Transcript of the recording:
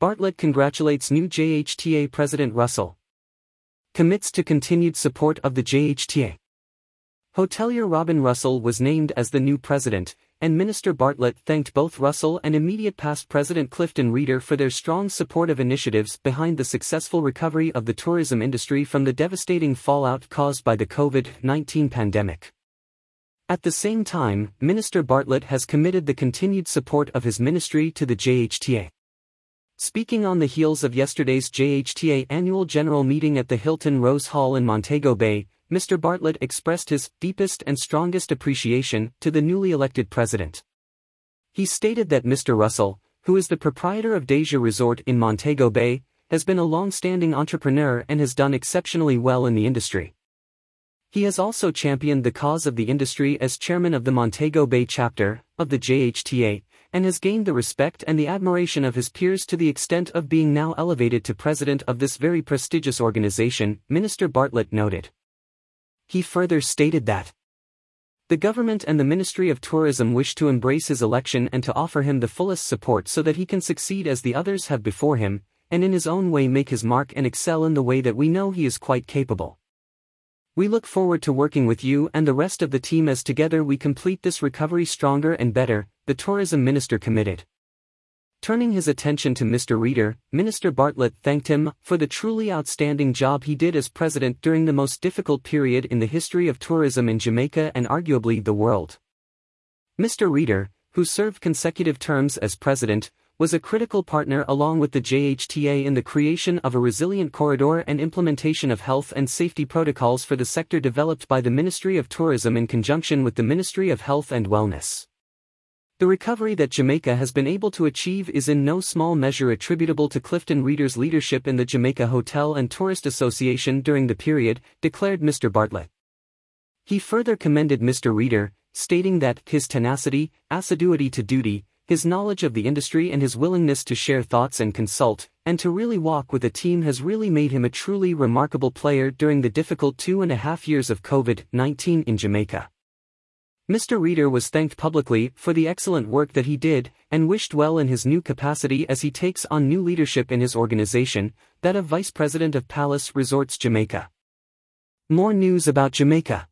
Bartlett congratulates new JHTA President Russell. Commits to continued support of the JHTA. Hotelier Robin Russell was named as the new president, and Minister Bartlett thanked both Russell and immediate past President Clifton Reader for their strong supportive initiatives behind the successful recovery of the tourism industry from the devastating fallout caused by the COVID-19 pandemic. At the same time, Minister Bartlett has committed the continued support of his ministry to the JHTA. Speaking on the heels of yesterday's JHTA annual general meeting at the Hilton Rose Hall in Montego Bay, Mr. Bartlett expressed his deepest and strongest appreciation to the newly elected president. He stated that Mr. Russell, who is the proprietor of Deja Resort in Montego Bay, has been a long-standing entrepreneur and has done exceptionally well in the industry. He has also championed the cause of the industry as chairman of the Montego Bay chapter of the JHTA and has gained the respect and the admiration of his peers to the extent of being now elevated to president of this very prestigious organization, Minister Bartlett noted. He further stated that the government and the Ministry of Tourism wish to embrace his election and to offer him the fullest support so that he can succeed as the others have before him, and in his own way make his mark and excel in the way that we know he is quite capable. We look forward to working with you and the rest of the team as together we complete this recovery stronger and better, the tourism minister committed. Turning his attention to Mr. Reader, Minister Bartlett thanked him for the truly outstanding job he did as president during the most difficult period in the history of tourism in Jamaica and arguably the world. Mr. Reader, who served consecutive terms as president, was a critical partner along with the JHTA in the creation of a resilient corridor and implementation of health and safety protocols for the sector developed by the Ministry of Tourism in conjunction with the Ministry of Health and Wellness. The recovery that Jamaica has been able to achieve is in no small measure attributable to Clifton Reader's leadership in the Jamaica Hotel and Tourist Association during the period, declared Mr. Bartlett. He further commended Mr. Reader, stating that his tenacity, assiduity to duty, his knowledge of the industry and his willingness to share thoughts and consult, and to really walk with the team has really made him a truly remarkable player during the difficult two and a half years of COVID-19 in Jamaica. Mr. Reader was thanked publicly for the excellent work that he did and wished well in his new capacity as he takes on new leadership in his organization, that of Vice President of Palace Resorts Jamaica. More news about Jamaica.